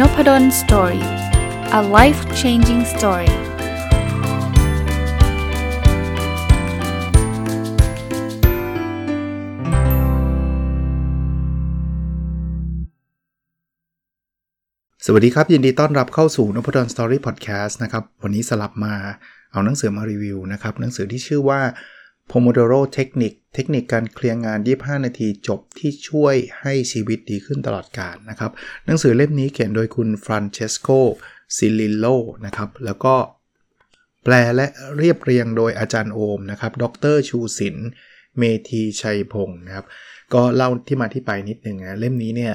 Nopadol Story a life changing story สวัสดีครับ ยินดีต้อนรับเข้าสู่นพดล Story พอดแคสต์นะครับ วันนี้สลับมาเอาหนังสือมารีวิวนะครับ หนังสือที่ชื่อว่า Pomodoro Technique เทคนิคการเคลียร์งาน 25 นาทีจบที่ช่วยให้ชีวิตดีขึ้นตลอดกาลนะครับ หนังสือเล่มนี้เขียนโดยคุณฟรานเชสโกซิลิโลนะครับ แล้วก็แปลและเรียบเรียงโดยอาจารย์โอมนะครับ ดรชูศินเมธีชัยพงศ์นะครับ ก็เล่าที่มาที่ไปนิดนึงนะ เล่มนี้เนี่ย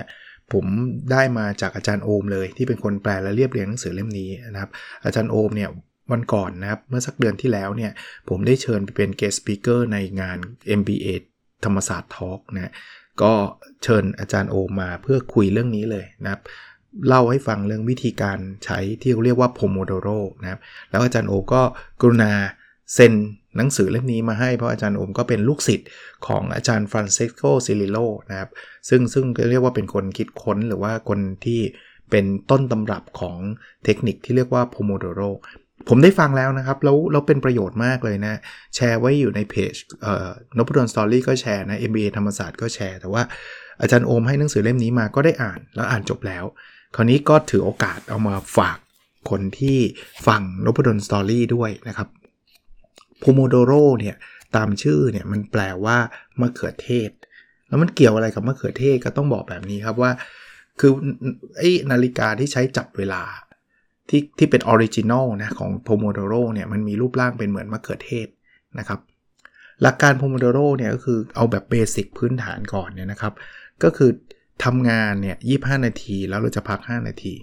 ผมได้มาจากอาจารย์โอมเลยที่เป็นคนแปลและเรียบเรียงหนังสือเล่มนี้นะครับ อาจารย์โอมเนี่ย วันก่อนนะครับ เมื่อสักเดือนที่แล้วเนี่ย ผมได้เชิญไปเป็น guest speaker ในงาน MBA ธรรมศาสตร์ Talk นะก็เชิญอาจารย์โอมมาเพื่อคุยเรื่องนี้เลยนะครับเล่าให้ฟังเรื่องวิธีการใช้ที่เรียกว่า Pomodoro นะครับ แล้วอาจารย์โอมก็กรุณาเซ็นหนังสือเล่มนี้มาให้เพราะอาจารย์โอมก็เป็นลูกศิษย์ของอาจารย์ฟรานซิสโกซิริลโลนะครับ ซึ่งซึ่งเรียกว่าเป็นคนคิดค้นหรือว่าคนที่เป็นต้นตำรับของเทคนิคที่เรียกว่า Pomodoro ผมได้ฟังแล้วนะครับ แล้วเราเป็นประโยชน์มากเลยนะ แชร์ไว้อยู่ในเพจเอ่อนพดล Story ก็แชร์นะ MBA ธรรมศาสตร์ก็แชร์ แต่ว่าอาจารย์โอมให้หนังสือเล่มนี้มาก็ได้อ่านแล้วอ่านจบแล้ว คราวนี้ก็ถือโอกาสเอามาฝากคนที่ฟังนพดล Story ด้วยนะครับ Pomodoro เนี่ยตามชื่อเนี่ยมันแปลว่ามะเขือเทศ แล้วมันเกี่ยวอะไรกับมะเขือเทศก็ต้องบอกแบบนี้ครับว่า คือไอ้นาฬิกาที่ใช้จับเวลา ที่ที่เป็น original นะของ Pomodoro เนี่ยมันมีรูปร่างเป็นเหมือนมะเขือเทศนะครับหลักการ Pomodoro เนี่ยก็คือเอาแบบ basic พื้นฐานก่อนเนี่ยนะครับ ก็คือทำงานเนี่ย25 นาทีแล้วเราจะพัก 5 นาที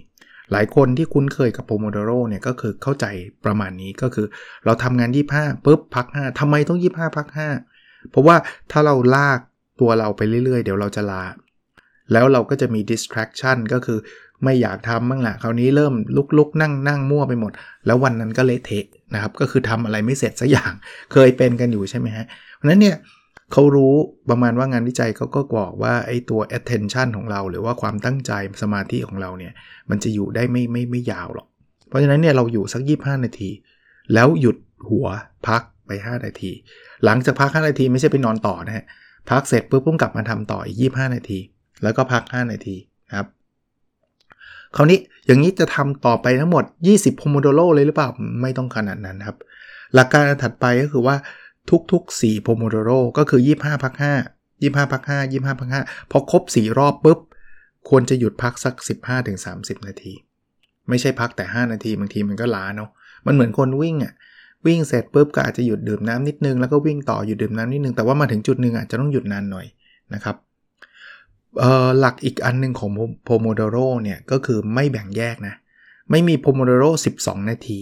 หลายคนที่คุ้นเคยกับ Pomodoro เนี่ยก็คือเข้าใจประมาณนี้ก็คือเราทำงาน 25ปุ๊บพัก 5ทำไมต้อง 25 พัก 5 เพราะว่าถ้าเราลากตัวเราไปเรื่อยๆ เดี๋ยวเราจะลา แล้วเราก็จะมี distraction ก็คือ ไม่อยากทำบ้างละคราวนี้เริ่มลุกๆนั่งนั่งมั่วไปหมด แล้ววันนั้นก็เละเทะนะครับ ก็คือทำอะไรไม่เสร็จสักอย่าง เคยเป็นกันอยู่ใช่ไหมฮะ เพราะนั้นเนี่ยเขารู้ประมาณว่างานวิจัยเขาก็บอกว่าไอ้ตัว attention ของเรา หรือว่าความตั้งใจสมาธิของเราเนี่ย มันจะอยู่ได้ไม่ไม่ไม่ยาวหรอก เพราะฉะนั้นเนี่ยเราอยู่สัก 25 นาที แล้วหยุดหัวพักไป 5 นาที หลังจากพัก 5 นาทีไม่ใช่ไปนอนต่อนะฮะ พักเสร็จปุ๊บพุ่งกลับมาทำต่ออีก 25 นาที แล้วก็พัก 5 นาทีครับ คราวนี้อย่างนี้จะทำต่อไปทั้งหมด 20 Pomodoro เลยหรือเปล่า ไม่ต้องขนาดนั้นครับ หลักการถัดไปก็คือว่าทุกๆ4 Pomodoro ก็คือ 25พัก5 25พัก5 25พัก5พอครบ 4 รอบปุ๊บ ควรจะหยุดพักสัก 15-30 นาที ไม่ใช่พักแต่ 5 นาทีบางทีมันก็ล้าเนาะมันเหมือนคนวิ่งอะ่ะวิ่งเสร็จปุ๊บก็อาจจะหยุดดื่มน้ำนิดนึงแล้วก็วิ่งต่อหยุดดื่มน้ำนิดนึงแต่ว่ามาถึงจุดหนึ่งอะจะต้องหยุดนานหน่อยนะครับ หลักอีกอันหนึ่งของ Pomodoro เนี่ยก็คือไม่แบ่งแยกนะ ไม่มี Pomodoro 12 นาที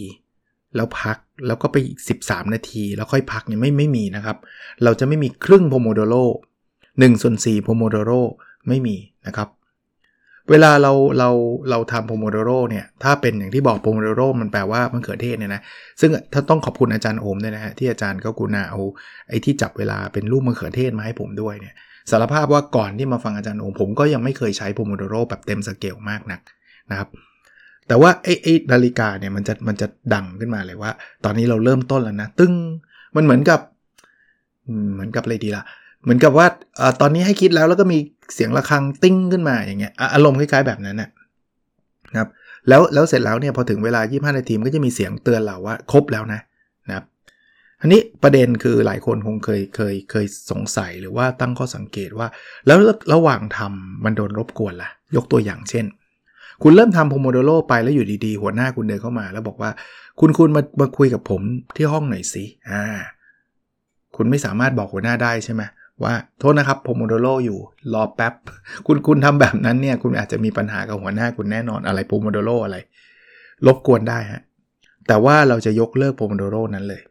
แล้วพักแล้วก็ไปอีก 13 นาที แล้วค่อยพักเนี่ยไม่ไม่มีนะครับ เราจะไม่มีครึ่ง Pomodoro 1ส่วน4 Pomodoroไม่มีนะครับ เวลาเราเราเราทำโพโมโดโรเนี่ยถ้าเป็นอย่างที่บอกโพโมโดโรมันแปลว่ามะเขือเทศเนี่ยนะซึ่งถ้าต้องขอบคุณอาจารย์โอมด้วยนะฮะที่อาจารย์ก็กุณาเอาไอ้ที่จับเวลาเป็นรูปมะเขือเทศมาให้ผมด้วยเนี่ย สารภาพว่าก่อนที่มาฟังอาจารย์โอมผมก็ยังไม่เคยใช้โพโมโดโรแบบเต็มสเกลมากนักนะครับ แต่ว่าไอ้ไอ้นาฬิกาเนี่ยมันจะมันจะดังขึ้นมาเลยว่า ตอนนี้เราเริ่มต้นแล้วนะ ตึ้งมันเหมือนกับเหมือนกับอะไรดีล่ะเหมือนกับว่าอตอนนี้ให้คิดแล้วแล้วก็มีเสียงะระฆังติ้งขึ้นมาอย่างเงี้ยอารมณ์คล้ายๆแบบนั้นนะครับแล้วแล้วเสร็จแล้วเนี่ยพอถึงเวลา 25 นาทีมันก็จะมีเสียงเตือนเราว่าครบแล้วนะนะครับ อันนี้ประเด็นคือหลายคนคงเคยเคยเคยสงสัยหรือว่าตั้งข้อสังเกตว่า แล้วระหว่างทำมันโดนรบกวนละ่ะ ยกตัวอย่างเช่น คุณเริ่มทำโพโมโดโรไปแล้วอยู่ดีๆ หัวหน้าคุณเดินเข้ามา แล้วบอกว่าคุณคุณมามาคุยกับผมที่ห้องหน่อยสิอ่าคุณไม่สามารถบอกหัวหน้าได้ใช่ไหมว่าโทษนะครับโพโมโดโรอยู่รอแป๊บ คุณคุณทำแบบนั้นเนี่ย คุณอาจจะมีปัญหากับหัวหน้าคุณแน่นอนอะไรโพโมโดโรอะไรรบกวนได้ฮะแต่ว่าเราจะยกเลิกโพโมโดโรนั้นเลย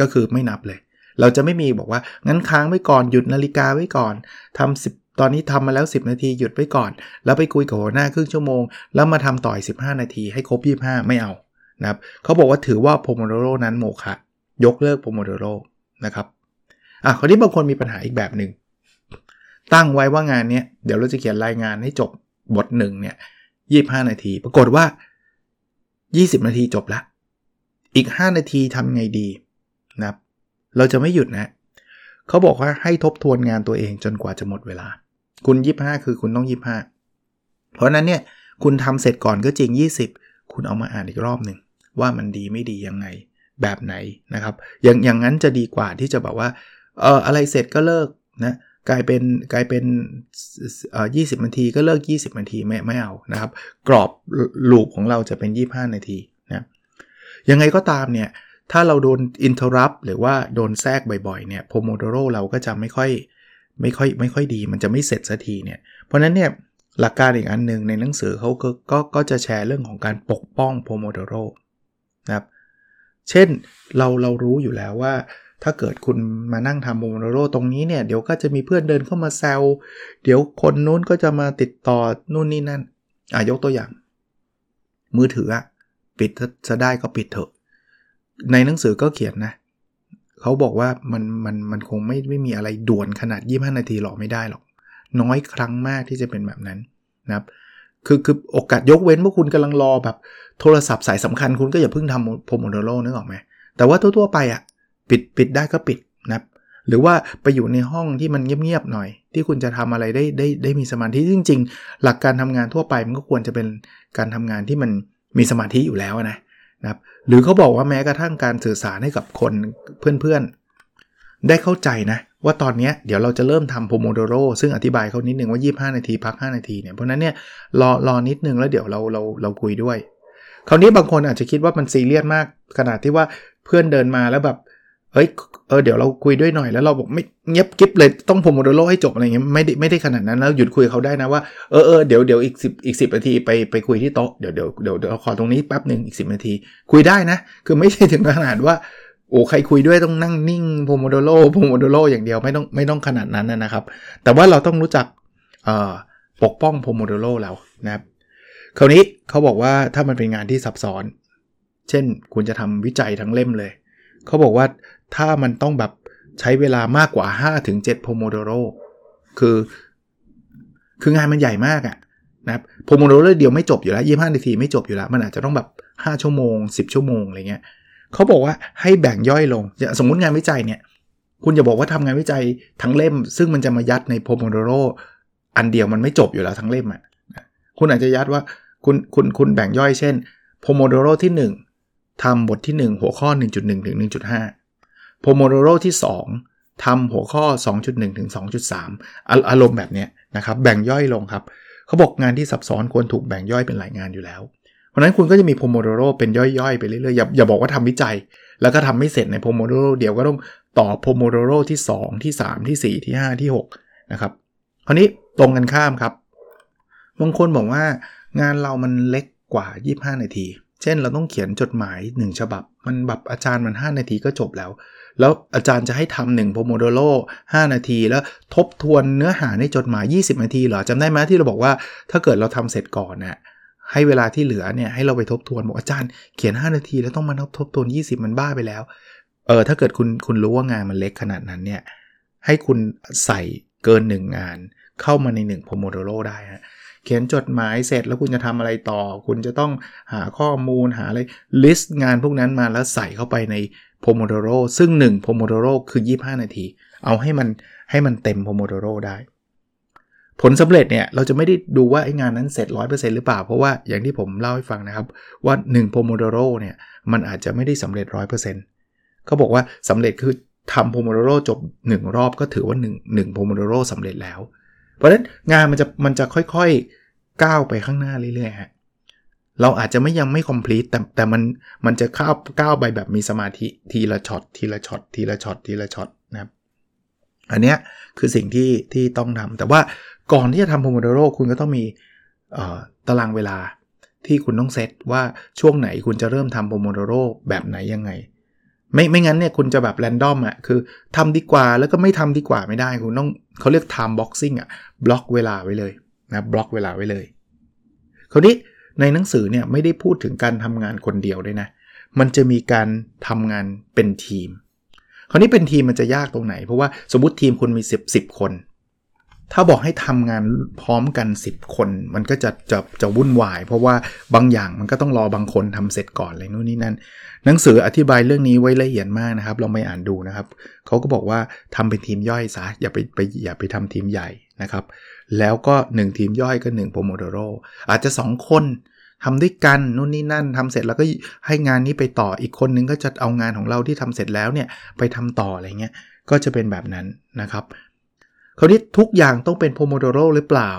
ก็คือไม่นับเลย เราจะไม่มีบอกว่างั้นค้างไว้ก่อนหยุดนาฬิกาไว้ก่อนทำสิบตอนนี้ทำมาแล้ว 10 นาทีหยุดไว้ก่อน แล้วไปคุยกับหัวหน้าครึ่งชั่วโมง แล้วมาทำต่ออีก15 นาทีให้ครบ 25 ไม่เอานะครับเขาบอกว่าถือว่าโพโมโดโรนั้นโมฆะยกเลิกโพโมโดโรนะครับอะคราวนี้บางคนมีปัญหาอีกแบบหนึ่งตั้งไว้ว่างานนี้เดี๋ยวเราจะเขียนรายงานให้จบบทหนึ่งเนี่ย25นาที ปรากฏว่า 20 นาทีจบละ อีก 5 นาทีทำไงดี นะครับ เราจะไม่หยุดนะ เขาบอกว่าให้ทบทวนงานตัวเองจนกว่าจะหมดเวลา คุณ 25 คือคุณต้อง 25 เพราะนั้นเนี่ยคุณทำเสร็จก่อนก็จริง 20 คุณเอามาอ่านอีกรอบหนึ่งว่ามันดีไม่ดียังไงแบบไหนนะครับอย่างอย่างนั้นจะดีกว่าที่จะแบบว่าเอออะไรเสร็จก็เลิกนะกลายเป็นกลายเป็นเอ่อ20นาทีก็เลิก 20นาทีไม่ไม่เอานะครับ กรอบลูปของเราจะเป็น 25 นาทีนะยังไงก็ตามเนี่ย ถ้าเราโดนอินเทอร์รัปหรือว่าโดนแทรกบ่อยๆเนี่ยโพโมโดโรเราก็จะไม่ค่อยไม่ค่อยไม่ค่อยดี มันจะไม่เสร็จสักทีเนี่ย เพราะนั้นเนี่ยหลักการอีกอันหนึ่งในหนังสือเขาก็ก็ก็จะแชร์เรื่องของการปกป้องโพโมโดโรนะครับเช่นเราเรารู้อยู่แล้วว่า ถ้าเกิดคุณมานั่งทำโพโมโดโรตรงนี้เนี่ยเดี๋ยวก็จะมีเพื่อนเดินเข้ามาแซวเดี๋ยวคนนู้นก็จะมาติดต่อนู่นนี่นั่นอะยกตัวอย่าง มือถืออะปิดถ้าได้ก็ปิดเถอะ ในหนังสือก็เขียนนะ เขาบอกว่ามันมันมันคงไม่ไม่มีอะไรด่วนขนาด 25 นาทีหรอกไม่ได้หรอก น้อยครั้งมากที่จะเป็นแบบนั้นนะครับคือคือโอกาสยกเว้นว่าคุณกำลังรอแบบโทรศัพท์สายสำคัญคุณก็อย่าเพิ่งทำโพโมโดโรนึกออกไหมแต่ว่าทั่ว ๆ ไปอะ่ะปิดปิดได้ก็ปิดนะครับหรือว่าไปอยู่ในห้องที่มันเงียบๆหน่อย ที่คุณจะทำอะไรได้ได้ได้มีสมาธิจริง ๆ หลักการทำงานทั่วไปมันก็ควรจะเป็นการทำงานที่มันมีสมาธิอยู่แล้วนะ นะครับหรือเขาบอกว่าแม้กระทั่งการสื่อสารให้กับคนเพื่อนๆ ได้เข้าใจนะ ว่าตอนนี้เดี๋ยวเราจะเริ่มทำโพโมโดโรซึ่งอธิบายเขานิดนึงว่า 25 นาทีพัก 5 นาทีเนี่ยเพราะนั้นเนี่ยรอรอนิดนึงแล้วเดี๋ยวเราเราเราคุยด้วย คราวนี้บางคนอาจจะคิดว่ามันซีเรียสมากขนาดที่ว่าเพื่อนเดินมาแล้วแบบ เอ้ยเออเดี๋ยวเราคุยด้วยหน่อยแล้วเราบอกไม่เงียบกิ๊บเลยต้องโพโมโดโรให้จบอะไรเงี้ยไม่ได้ไม่ได้ขนาดนั้นแล้วหยุดคุยเขาได้นะว่าเออเออเดี๋ยวเดี๋ยวอีกสิบอีกสินาทีไปไปคุยที่โต๊ะเดี๋ยวเดี๋ยวเดี๋ยวเดี๋ยวขอตรงนี้แป๊บหนึ่งอีกสินาที คุยได้นะ คือไม่ใช่ถึงขนาดว่าโอ้ใครคุยด้วยต้องนั่งนิ่งโพโมโดโรโพโมโดโรอย่างเดียวไม่ต้องไม่ต้องขนาดนั้นนะครับ แต่ว่าเราต้องรู้จักปกป้องโพโมโดโรเรานะครับคราวนี้เขาบอกว่าถ้ามันเป็นงานที่ซับซ้อน เช่นคุณจะทำวิจัยทั้งเล่มเลย เขาบอกว่าถ้ามันต้องแบบใช้เวลามากกว่า 5-7โพโมโดโรคือ คืองานมันใหญ่มากอะนะครับโพโมโดโรเดียวไม่จบอยู่แล้วยี่ห้านาทีไม่จบอยู่แล้ว มันอาจจะต้องแบบ 5 ชั่วโมง 10 ชั่วโมงอะไรเงี้ยเขาบอกว่าให้แบ่งย่อยลง สมมติงานวิจัยเนี่ย คุณจะบอกว่าทำงานวิจัยทั้งเล่ม ซึ่งมันจะมายัดในโพโมโดโรอันเดียวมันไม่จบอยู่แล้วทั้งเล่มอะคุณอาจจะยัดว่าคุณคุณคุณแบ่งย่อยเช่นโพโมโดโรที่ 1 ทำบทที่ 1 หัวข้อ 1.1 ถึง 1.5โพโมโดโรที่ 2ทำหัวข้อ 2.1 ถึง 2.3 อารมณ์แบบนี้นะครับแบ่งย่อยลงครับเขาบอกงานที่ซับซ้อนควรถูกแบ่งย่อยเป็นหลายงานอยู่แล้ว เพราะนั้นคุณก็จะมีโพโมโดโรเป็นย่อยๆ ไปเรื่อยๆอย่าอย่าบอกว่าทำวิจัย แล้วก็ทำไม่เสร็จในโพโมโดโรเดียวก็ต้องต่อโพโมโดโรที่ 2 ที่ 3 ที่ 4 ที่ 5 ที่ 6 นะครับคราวนี้ตรงกันข้ามครับบางคนบอกว่างานเรามันเล็กกว่า 25 นาที เช่นเราต้องเขียนจดหมาย1ฉบับ มันแบบอาจารย์มัน 5 นาทีก็จบแล้ว แล้วอาจารย์จะให้ทำหนึ่งโพโมโดโร5นาที แล้วทบทวนเนื้อหาในจดหมาย 20 นาทีเหรอจำได้ไหมที่เราบอกว่าถ้าเกิดเราทำเสร็จก่อนนะ่ะให้เวลาที่เหลือเนี่ยให้เราไปทบทวนบอกอาจารย์เขียน 5 นาที แล้วต้องมาทบทวน 20 มันบ้าไปแล้วเออถ้าเกิดคุณคุณรู้ว่างานมันเล็กขนาดนั้นเนี่ยให้คุณใส่เกิน 1 งานเข้ามาใน1 Pomodoro ได้ฮะ เขียนจดหมายเสร็จแล้วคุณจะทำอะไรต่อ คุณจะต้องหาข้อมูลหาอะไรลิสต์งานพวกนั้นมาแล้วใส่เข้าไปใน Pomodoro ซึ่ง1 Pomodoro คือ 25 นาที เอาให้มันให้มันเต็ม Pomodoro ได้ ผลสำเร็จเนี่ยเราจะไม่ได้ดูว่าไอ้งานนั้นเสร็จ 100%หรือเปล่า เพราะว่าอย่างที่ผมเล่าให้ฟังนะครับ ว่า1 Pomodoro เนี่ยมันอาจจะไม่ได้สำเร็จ 100%เขาบอกว่าสำเร็จคือทำ Pomodoro จบ 1 รอบก็ถือว่า1 1 Pomodoro สำเร็จแล้ว เพราะฉะนั้นงานมันจะมันจะค่อยๆก้าวไปข้างหน้าเรื่อยๆฮะเราอาจจะไม่ยังไม่ complete แต่แต่มันมันจะก้าวก้าวไปแบบมีสมาธิทีละช็อตทีละช็อตทีละช็อตทีละช็อตนะครับอันเนี้ยคือสิ่งที่ที่ต้องทำแต่ว่าก่อนที่จะทำ Pomodoro คุณก็ต้องมีตารางเวลาที่คุณต้องเซตว่าช่วงไหนคุณจะเริ่มทำ Pomodoro แบบไหนยังไง ไม่ไม่งั้นเนี่ยคุณจะแบบ random อะคือทำดีกว่าแล้วก็ไม่ทำดีกว่าไม่ได้คุณต้องเขาเรียก time boxing อะบล็อกเวลาไว้เลยนะบล็อกเวลาไว้เลยคราวนี้ในหนังสือเนี่ยไม่ได้พูดถึงการทำงานคนเดียวด้วยนะ มันจะมีการทำงานเป็นทีม คราวนี้เป็นทีมมันจะยากตรงไหน เพราะว่าสมมติทีมคุณมี 10 10 คน ถ้าบอกให้ทำงานพร้อมกัน 10 คน มันก็จะจะจะวุ่นวาย เพราะว่าบางอย่างมันก็ต้องรอบางคนทำเสร็จก่อนอะไรนู่นนี่นั่น หนังสืออธิบายเรื่องนี้ไว้ละเอียดมากนะครับลองไปอ่านดูนะครับเขาก็บอกว่าทำเป็นทีมย่อยซะอย่าไปไปอย่าไปทำทีมใหญ่นะครับ แล้วก็ 1 ทีมย่อยก็1โปรโมโดโรอาจจะ 2 คนทำด้วยกันนู่นนี่นั่นทำเสร็จแล้วก็ให้งานนี้ไปต่ออีกคนนึงก็จะเอางานของเราที่ทำเสร็จแล้วเนี่ยไปทำต่ออะไรเงี้ยก็จะเป็นแบบนั้นนะครับ คราวนี้ทุกอย่างต้องเป็นโพโมโดโรหรือเปล่า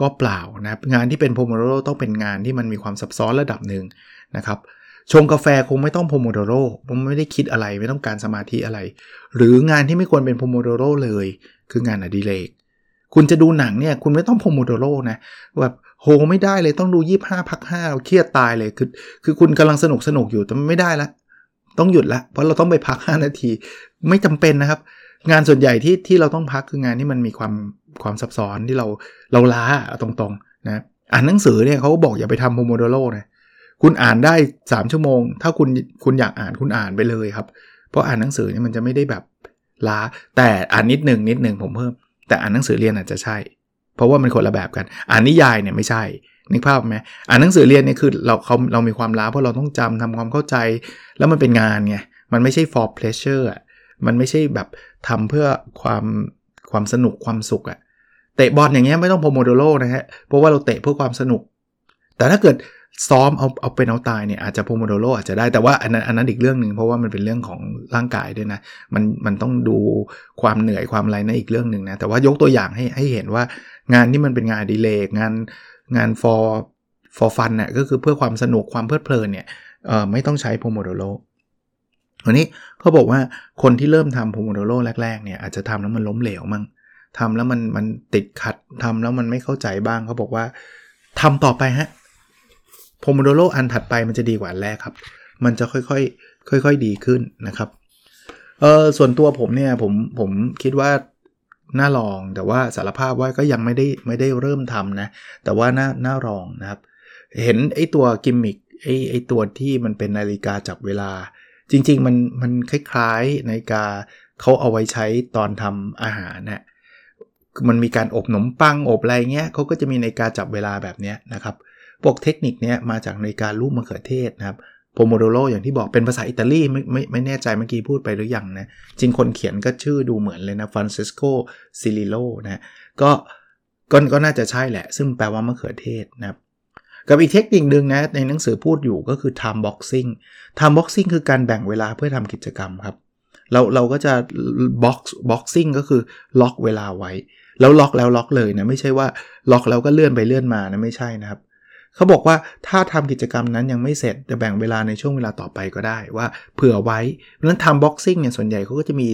ก็เปล่านะงานที่เป็นโพโมโดโรต้องเป็นงานที่มันมีความซับซ้อนระดับหนึ่งนะครับชงกาแฟคงไม่ต้องโพโมโดโรผมไม่ได้คิดอะไรไม่ต้องการสมาธิอะไร หรืองานที่ไม่ควรเป็นโพโมโดโรเลย คืองานอดิเรกคุณจะดูหนังเนี่ยคุณไม่ต้องโพโมโดโรนะแบบโหไม่ได้เลยต้องดู 25พัก5เราเครียดตายเลยคือคือคุณกำลังสนุกสนุกอยู่แต่ไม่ได้ละ ต้องหยุดละ เพราะเราต้องไปพัก 5 นาที ไม่จำเป็นนะครับ งานส่วนใหญ่ที่ที่เราต้องพักคืองานที่มันมีความความซับซ้อนที่เราเราล้าตรงๆนะอ่านหนังสือเนี่ยเขาบอกอย่าไปทำโพโมโดโรนะคุณอ่านได้ 3 ชั่วโมง ถ้าคุณคุณอยากอ่านคุณอ่านไปเลยครับ เพราะอ่านหนังสือเนี่ยมันจะไม่ได้แบบล้า แต่อ่านนิดหนึ่งนิดหนึ่งผมเพิ่ม แต่อ่านหนังสือเรียนอาจจะใช่ เพราะว่ามันคนละแบบกัน อ่านนิยายเนี่ยไม่ใช่นึกภาพไหมอ่านหนังสือเรียนเนี่ยคือเราเขาเรามีความล้าเพราะเราต้องจำทำความเข้าใจ แล้วมันเป็นงานไงมันไม่ใช่ for pleasure มันไม่ใช่แบบ ทำเพื่อความความสนุกความสุขอะเตะบอลอย่างเงี้ยไม่ต้องโพโมโดโรนะฮะเพราะว่าเราเตะเพื่อความสนุก แต่ถ้าเกิดซ้อมเอาเอาเป็นเอาตายเนี่ยอาจจะโพโมโดโรอาจจะได้แต่ว่าอันนั้นอันนั้นอีกเรื่องหนึ่งเพราะว่ามันเป็นเรื่องของร่างกายด้วยนะมันมันต้องดูความเหนื่อยความอะไรนะอีกเรื่องหนึ่งนะแต่ว่ายกตัวอย่างให้ให้เห็นว่างานที่มันเป็นงานดีเลกงานงาน for for fun เนี่ยก็คือเพื่อความสนุกความเพลิดเพลินเนี่ยเออไม่ต้องใช้โพโมโดโร วันนี้เขาบอกว่าคนที่เริ่มทำโพโมโดโรแรกๆเนี่ยอาจจะทำแล้วมันล้มเหลวมั่งทำแล้วมันมันติดขัดทำแล้วมันไม่เข้าใจบ้างเขาบอกว่าทำต่อไปฮะโพโมโดโรอันถัดไปมันจะดีกว่าอันแรกครับ มันจะค่อยๆ ค่อย ๆ ดีขึ้นนะครับเออส่วนตัวผมเนี่ยผมผมคิดว่าน่าลองแต่ว่าสารภาพว่าก็ยังไม่ได้ไม่ได้เริ่มทำนะ แต่ว่าน่าน่าลองนะครับ เห็นไอ้ตัวกิมมิคไอ้ไอ้ตัวที่มันเป็นนาฬิกาจับเวลา จริง ๆ มันมันคล้ายๆนาฬิกาเขาเอาไว้ใช้ตอนทำอาหารนะ่ะมันมีการอบขนมปังอบอะไรเงี้ยเขาก็จะมีนาฬิกาจับเวลาแบบนี้นะครับพวกเทคนิคเนี้ยมาจากในการรูปมะเขือเทศนะครับ Pomodoro อย่างที่บอกเป็นภาษาอิตาลีไม่ไม่ไม่แน่ใจเมื่อกี้พูดไปหรือยังนะ จริงคนเขียนก็ชื่อดูเหมือนเลยนะฟรานซิสโกซิริลโลนะก็ก็ก็น่าจะใช่แหละ ซึ่งแปลว่ามะเขือเทศนะครับ กับอีกเทคนิคหนึ่งนะในหนังสือพูดอยู่ก็คือ time boxing time boxing คือการแบ่งเวลาเพื่อทำกิจกรรมครับ เราเราก็จะ box boxing ก็คือล็อกเวลาไว้ แล้วล็อกแล้วล็อกเลยนะไม่ใช่ว่าล็อกแล้วก็เลื่อนไปเลื่อนมานะไม่ใช่นะครับเขาบอกว่าถ้าทำกิจกรรมนั้นยังไม่เสร็จจะแบ่งเวลาในช่วงเวลาต่อไปก็ได้ว่าเผื่อไว้เพราะฉะนั้น time boxing เนี่ยส่วนใหญ่เขาก็จะมี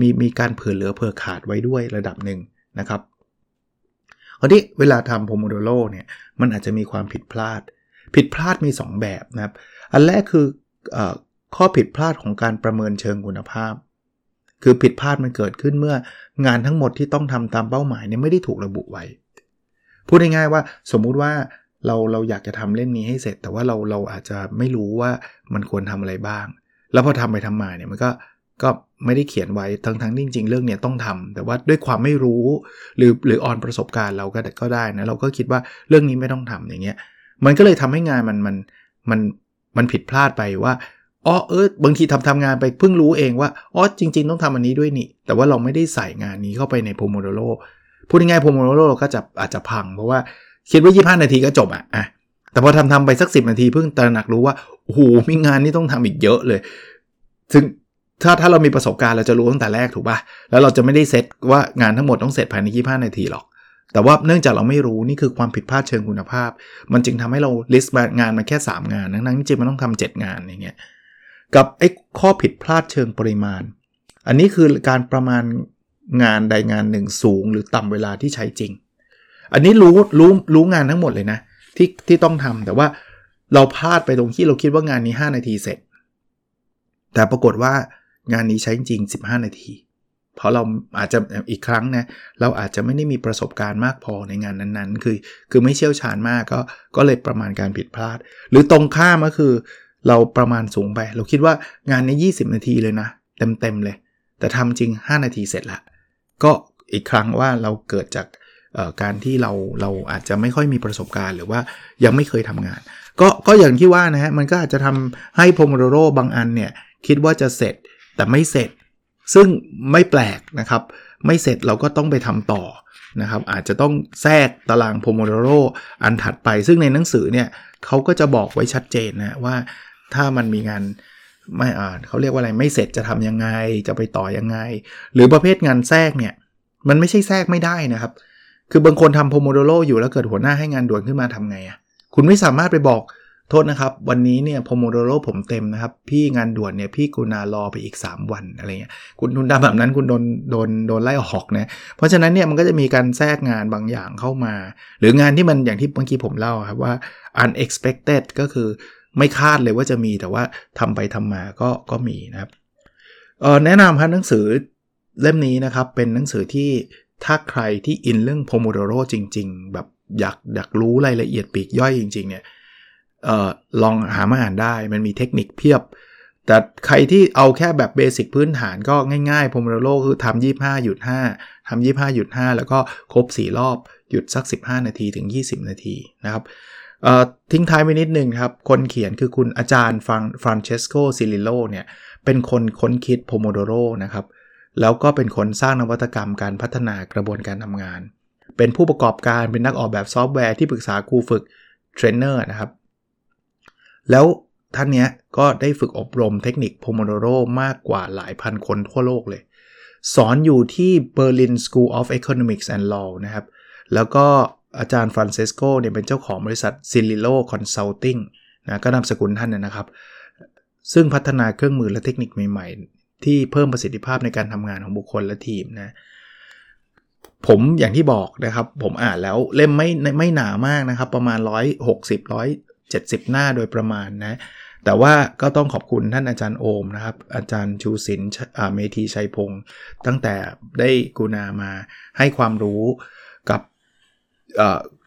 มีมีการเผื่อเหลือเผื่อขาดไว้ด้วยระดับหนึ่งนะครับคราวนี้เวลาทำโพโมโดโรเนี่ย มันอาจจะมีความผิดพลาด ผิดพลาดมี 2 แบบนะครับ อันแรกคืออข้อผิดพลาดของการประเมินเชิงคุณภาพ คือผิดพลาดมันเกิดขึ้นเมื่องานทั้งหมดที่ต้องทำตามเป้าหมายเนี่ยไม่ได้ถูกระบุไว้ พูดง่ายๆว่าสมมุติว่าเราเราอยากจะทำเล่มนี้ให้เสร็จ แต่ว่าเราเราอาจจะไม่รู้ว่ามันควรทำอะไรบ้าง แล้วพอทำไปทำมาเนี่ยมันก็ก็ ไม่ได้เขียนไว้ทั้งๆจริง ๆ เรื่องเนี้ยต้องทำแต่ว่าด้วยความไม่รู้หรือหรืออ่อนประสบการณ์เราก็ก็ได้นะเราก็คิดว่าเรื่องนี้ไม่ต้องทำอย่างเงี้ยมันก็เลยทำให้งานมันมันมันมันผิดพลาดไปว่าอ๋อเออบางทีทำทำงานไปเพิ่งรู้เองว่าอ๋อจริง ๆ ต้องทำอันนี้ด้วยนี่ แต่ว่าเราไม่ได้ใส่งานนี้เข้าไปในโพโมโดโรพูดง่ายๆโพโมโดโรก็จะอาจจะพัง เพราะว่าคิดว่า 25 นาทีก็จบอะอะแต่พอทำทำไปสัก 10 นาทีเพิ่งตระหนักรู้ว่าโอ้โหมีงานนี่ต้องทำอีกเยอะเลย ซึ่ง ถ้าถ้าเรามีประสบการณ์เราจะรู้ตั้งแต่แรกถูกปะแล้วเราจะไม่ได้เซตว่างานทั้งหมดต้องเสร็จภายใน 25 นาทีหรอก แต่ว่าเนื่องจากเราไม่รู้นี่คือความผิดพลาดเชิงคุณภาพ มันจึงทำให้เราลิสต์งานมาแค่ 3 งานทั้งนั้นจริงมันต้องทำ7งานอย่างเงี้ย กับไอ้ข้อผิดพลาดเชิงปริมาณ อันนี้คือการประมาณงานใดงานหนึ่งสูง หรือต่ำเวลาที่ใช้จริง อันนี้รู้รู้รู้งานทั้งหมดเลยนะที่ที่ต้องทำแต่ว่าเราพลาดไปตรงที่เราคิดว่างานนี้ 5 นาทีเสร็จ แต่ปรากฏว่า งานนี้ใช้จริง 15 นาที เพราะเราอาจจะอีกครั้งนะเราอาจจะไม่ได้มีประสบการณ์มากพอในงานนั้นๆ คือ คือไม่เชี่ยวชาญมากก็ก็เลยประมาณการผิดพลาด หรือตรงข้ามก็คือ เราประมาณสูงไป เราคิดว่างานนี้ 20 นาทีเลยนะ เต็มๆเลย แต่ทำจริง 5 นาทีเสร็จละก็อีกครั้งว่าเราเกิดจากการที่เราเราอาจจะไม่ค่อยมีประสบการณ์ หรือว่ายังไม่เคยทำงาน ก็ก็อย่างที่ว่านะฮะมันก็อาจจะทำให้พโมโดโรบางอันเนี่ยคิดว่าจะเสร็จ แต่ไม่เสร็จ ซึ่งไม่แปลกนะครับ ไม่เสร็จเราก็ต้องไปทำต่อนะครับ อาจจะต้องแทรกตารางโพโมโดโรอันถัดไป ซึ่งในหนังสือเนี่ยเขาก็จะบอกไว้ชัดเจนนะว่าถ้ามันมีงานไม่อ่าเขาเรียกว่าอะไรไม่เสร็จจะทํำยังไงจะไปต่อยังไง หรือประเภทงานแทรกเนี่ย มันไม่ใช่แทรกไม่ได้นะครับ คือบางคนทำโพโมโดโรอยู่แล้วเกิดหัวหน้าให้งานด่วนขึ้นมาทำไงอะ่ะคุณไม่สามารถไปบอก โทษนะครับ วันนี้เนี่ยโพโมโดโรผมเต็มนะครับ พี่งานด่วนเนี่ยพี่กุณารอไปอีก 3 วันอะไรเงี้ยคุณคุณทำแบบนั้นคุณโดนโดนโดนไล่ออกนะเพราะฉะนั้นเนี่ยมันก็จะมีการแทรกงานบางอย่างเข้ามา หรืองานที่มันอย่างที่เมื่อกี้ผมเล่าครับว่า unexpected ก็คือไม่คาดเลยว่าจะมีแต่ว่าทำไปทำมาก็ก็มีนะครับออแนะนำครับหนังสือเล่มนี้นะครับ เป็นหนังสือที่ถ้าใครที่อินเรื่องโพโมโดโรจริง ๆ แบบอยากอยากรู้รายละเอียดปีกย่อยจริง ๆ เนี่ย ออลองหามาอ่านได้มันมีเทคนิคเพียบ แต่ใครที่เอาแค่แบบเบสิกพื้นฐานก็ง่ายๆพโมโดโรคือทำยี่ห้าหยุด5ทำยี่ห้าหยุด5แล้วก็ครบ 4 รอบหยุดสัก 15 นาทีถึง 20 นาทีนะครับทิ้งท้ายไปนิดนึงครับ คนเขียนคือคุณอาจารย์ฟังฟรานเชสโกซิลิโลเนี่ย เป็นคนค้นคิด Pomodoro นะครับ แล้วก็เป็นคนสร้างนวัตกรรมการพัฒนากระบวนการทำงาน เป็นผู้ประกอบการเป็นนักออกแบบซอฟต์แวร์ที่ปรึกษาครูฝึกเทรนเนอร์นะครับ แล้วท่านนี้ก็ได้ฝึกอบรมเทคนิค Pomodoroมากกว่าหลายพันคนทั่วโลกเลย สอนอยู่ที่ Berlin School of Economics and Law นะครับ แล้วก็อาจารย์ฟรานเซสโกเนี่ยเป็นเจ้าของบริษัท Cirillo Consulting นะก็นามสกุลท่านนะครับ ซึ่งพัฒนาเครื่องมือและเทคนิคใหม่ๆ ที่เพิ่มประสิทธิภาพในการทำงานของบุคคลและทีมนะผมอย่างที่บอกนะครับ ผมอ่านแล้วเล่มไม่ไม่หนามากนะครับ ประมาณ 160 70 หน้าโดยประมาณนะแต่ว่าก็ต้องขอบคุณท่านอาจารย์โอมนะครับ อาจารย์ชูศินเมธีชัยพงศ์ตั้งแต่ได้กุณามาให้ความรู้กับ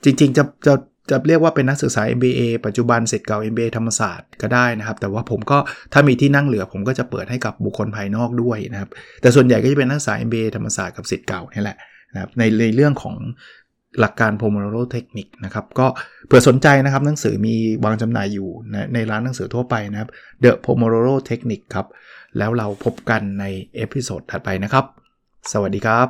จริงๆจะจะจะเรียกว่าเป็นนักศึกษา MBA ปัจจุบันเสร็จเก่า MBA ธรรมศาสตร์ก็ได้นะครับ แต่ว่าผมก็ถ้ามีที่นั่งเหลือ ผมก็จะเปิดให้กับบุคคลภายนอกด้วยนะครับ แต่ส่วนใหญ่ก็จะเป็นนักศึกษา MBA ธรรมศาสตร์กับสิทธิ์เก่านี่แหละนะครับในในเรื่องของ หลักการ Pomodoro Technique นะครับ ก็เผื่อสนใจนะครับหนังสือมีวางจำหน่ายอยู่ในในร้านหนังสือทั่วไปนะครับ The Pomodoro Technique ครับ แล้วเราพบกันใน episode ถัดไปนะครับ สวัสดีครับ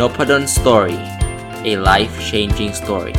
n o p a d o n Story a life changing story